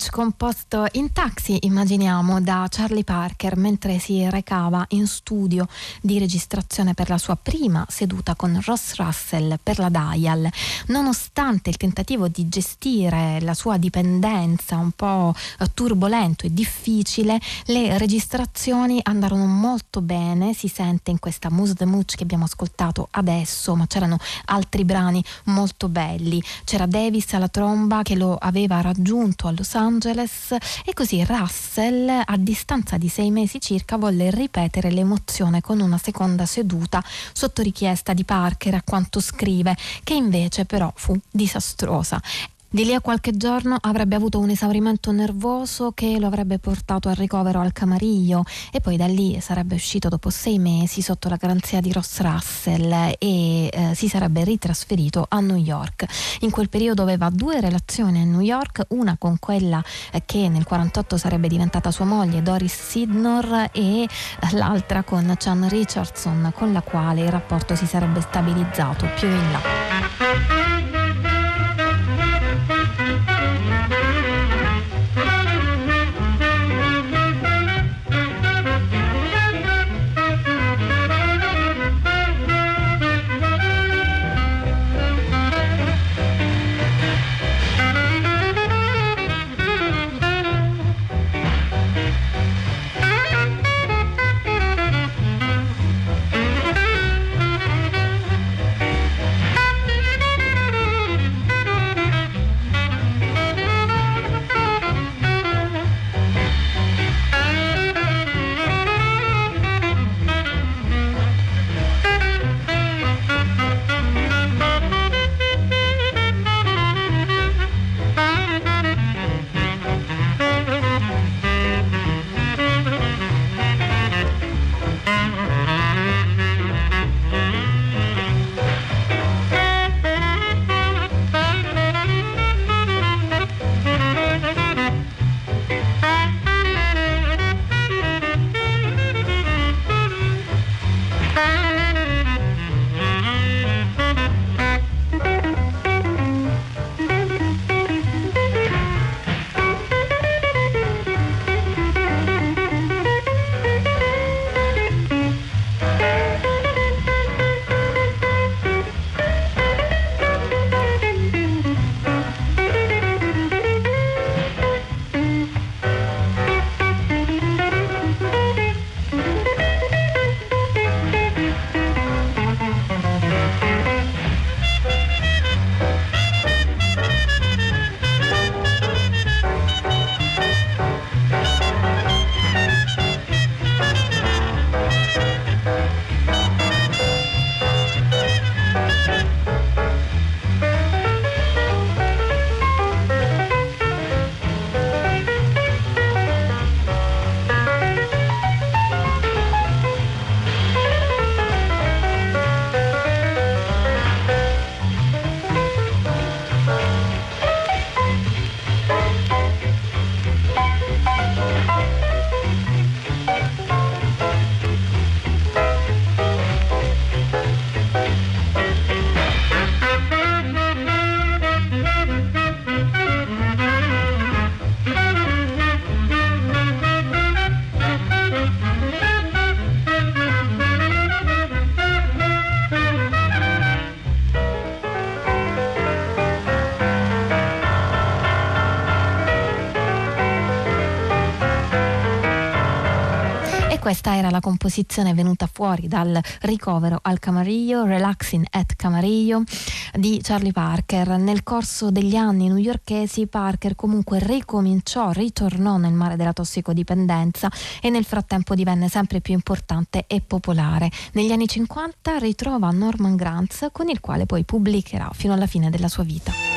Speaker 5: Composto in taxi, immaginiamo, da Charlie Parker mentre si recava in studio di registrazione per la sua prima seduta con Ross Russell per la Dial. Nonostante il tentativo di gestire la sua dipendenza un po' turbolento e difficile, le registrazioni andarono molto bene, si sente in questa Mousse de Mouche che abbiamo ascoltato adesso, ma c'erano altri brani molto belli. C'era Davis alla tromba che lo aveva raggiunto a Los Angeles e così Russell a distanza di sei mesi circa volle ripetere l'emozione con una seconda seduta sotto richiesta di Parker a quanto scrive che invece però fu disastrosa di lì a qualche giorno avrebbe avuto un esaurimento nervoso che lo avrebbe portato al ricovero al Camariglio e poi da lì sarebbe uscito dopo sei mesi sotto la garanzia di Ross Russell e eh, si sarebbe ritrasferito a New York. In quel periodo aveva due relazioni a New York, una con quella eh, che nel 1948 sarebbe diventata sua moglie Doris Sidnor e eh, l'altra con Chan Richardson con la quale il rapporto si sarebbe stabilizzato più in là. Questa era la composizione venuta fuori dal ricovero al Camarillo, Relaxing at Camarillo di Charlie Parker. Nel corso degli anni newyorkesi Parker comunque ricominciò, ritornò nel mare della tossicodipendenza e nel frattempo divenne sempre più importante e popolare. Negli anni 50 ritrova Norman Granz con il quale poi pubblicherà fino alla fine della sua vita.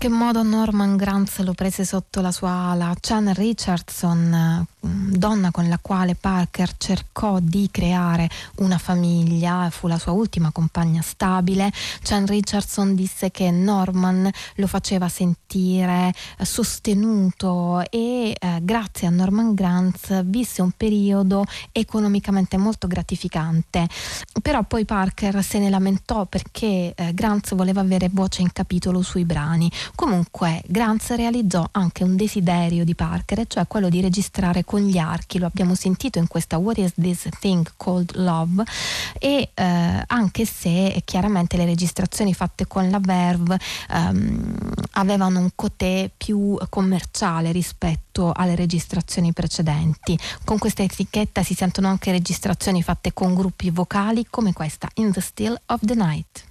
Speaker 5: Qualche modo Norman Granz lo prese sotto la sua ala. Chan Richardson, mm, donna con la quale Parker cercò di creare una famiglia, fu la sua ultima compagna stabile. Chan Richardson disse che Norman lo faceva sentire eh, sostenuto e eh, grazie a Norman Granz visse un periodo economicamente molto gratificante. Però poi Parker se ne lamentò perché eh, Granz voleva avere voce in capitolo sui brani. Comunque Grants realizzò anche un desiderio di Parker, cioè quello di registrare con gli archi, lo abbiamo sentito in questa What is this thing called love e eh, anche se chiaramente le registrazioni fatte con la Verve ehm, avevano un cotè più commerciale rispetto alle registrazioni precedenti. Con questa etichetta si sentono anche registrazioni fatte con gruppi vocali come questa In the Still of the Night.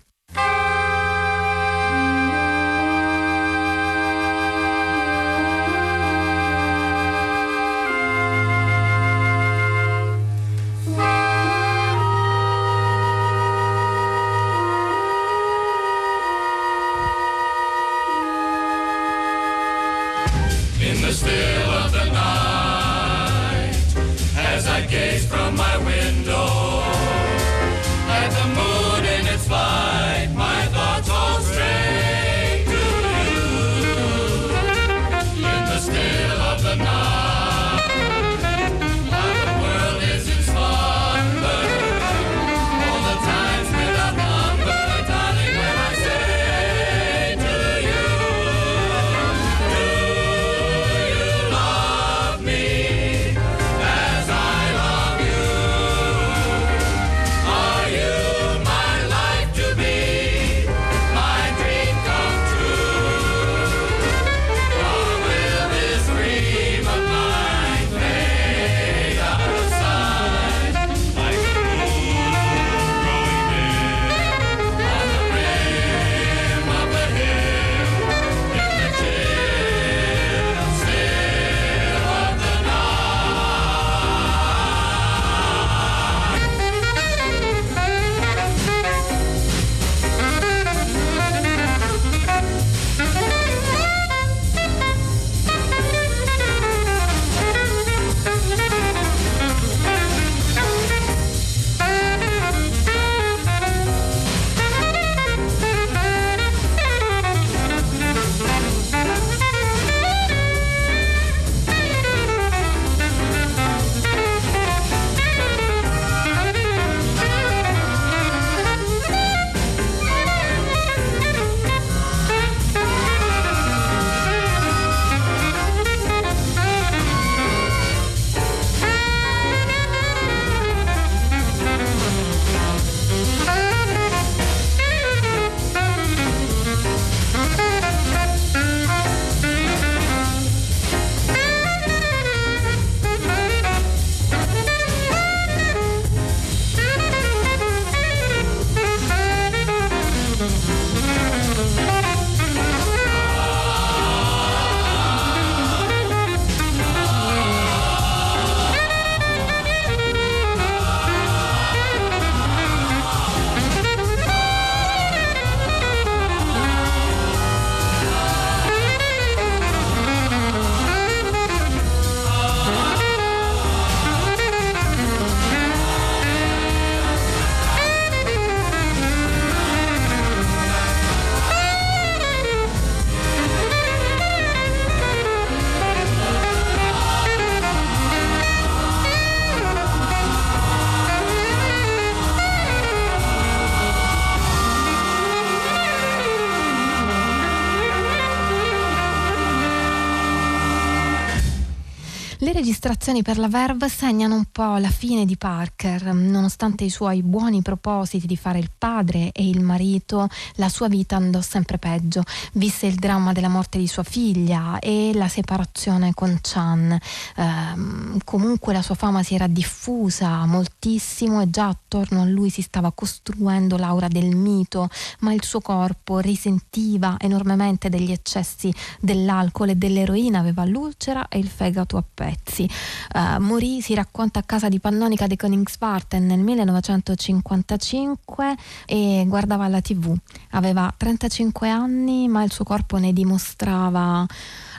Speaker 5: gli registrazioni per la Verve segnano un po' la fine di Parker. Nonostante i suoi buoni propositi di fare il padre e il marito, la sua vita andò sempre peggio. Visse il dramma della morte di sua figlia e la separazione con Chan. Eh, comunque la sua fama si era diffusa moltissimo e già attorno a lui si stava costruendo l'aura del mito, ma il suo corpo risentiva enormemente degli eccessi dell'alcol e dell'eroina, aveva l'ulcera e il fegato a pezzi. Uh, morì, si racconta a casa di Pannonica de Koningsparten nel 1955 e guardava la tv. Aveva 35 anni ma il suo corpo ne dimostrava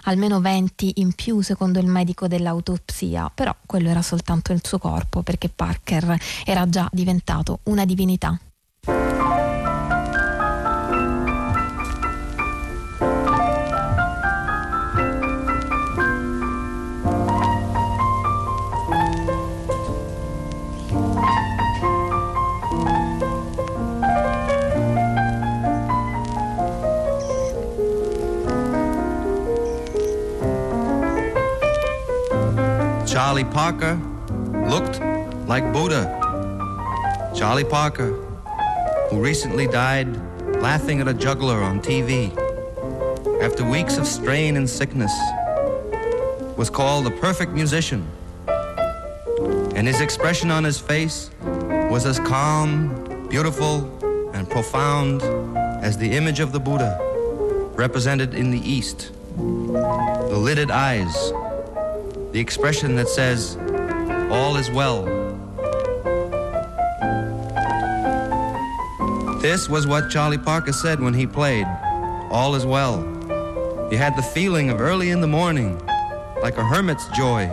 Speaker 5: almeno 20 in più secondo il medico dell'autopsia, però quello era soltanto il suo corpo perché Parker era già diventato una divinità.
Speaker 6: Charlie Parker looked like Buddha. Charlie Parker, who recently died laughing at a juggler on TV after weeks of strain and sickness, was called the perfect musician. And his expression on his face was as calm, beautiful, and profound as the image of the Buddha represented in the East. The lidded eyes, the expression that says, all is well. This was what Charlie Parker said when he played, all is well. You had the feeling of early in the morning, like a hermit's joy,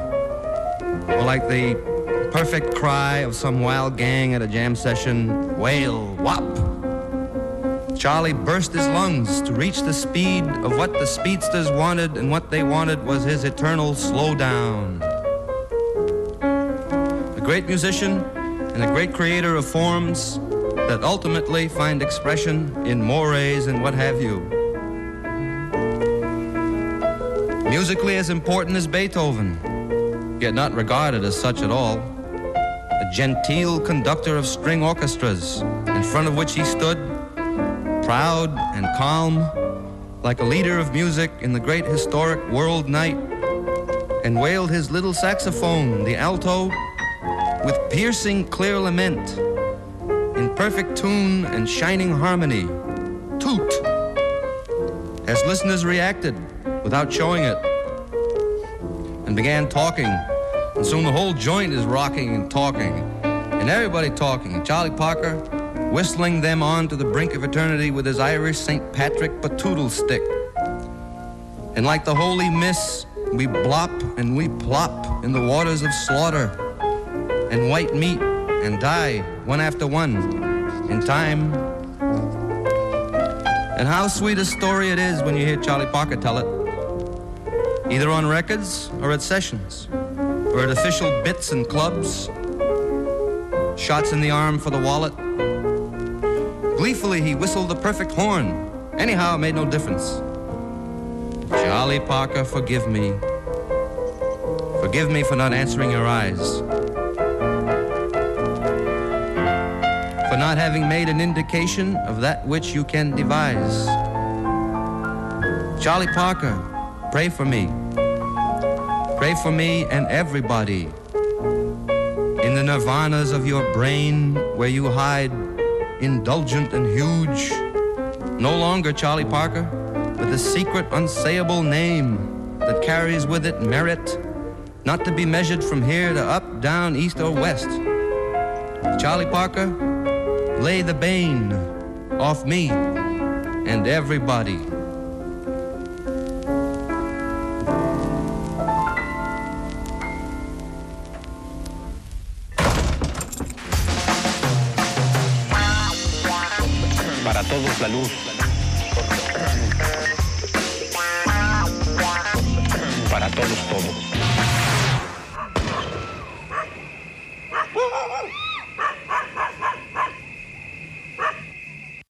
Speaker 6: or like the perfect cry of some wild gang at a jam session, wail, whop. Charlie burst his lungs to reach the speed of what the speedsters wanted, and what they wanted was his eternal slowdown. A great musician and a great creator of forms that ultimately find expression in mores and what have you. Musically as important as Beethoven, yet not regarded as such at all. A genteel conductor of string orchestras, in front of which he stood proud and calm, like a leader of music in the great historic world night, and wailed his little saxophone, the alto, with piercing clear lament, in perfect tune and shining harmony. Toot! As listeners reacted without showing it, and began talking, and soon the whole joint is rocking and talking, and everybody talking, and Charlie Parker whistling them on to the brink of eternity with his Irish St. Patrick batoodle stick. And like the holy miss, we blop and we plop in the waters of slaughter and white meat and die one after one in time. And how sweet a story it is when you hear Charlie Parker tell it, either on records or at sessions, or at official bits and clubs, shots in the arm for the wallet, Gleefully, he whistled the perfect horn. Anyhow, it made no difference. Charlie Parker, forgive me. Forgive me for not answering your eyes. For not having made an indication of that which you can devise. Charlie Parker, pray for me. Pray for me and everybody. In the nirvanas of your brain where you hide indulgent and huge. No longer Charlie Parker, but a secret unsayable name that carries with it merit, not to be measured from here to up, down, east, or west. Charlie Parker, lay the bane off me and everybody.
Speaker 11: salud.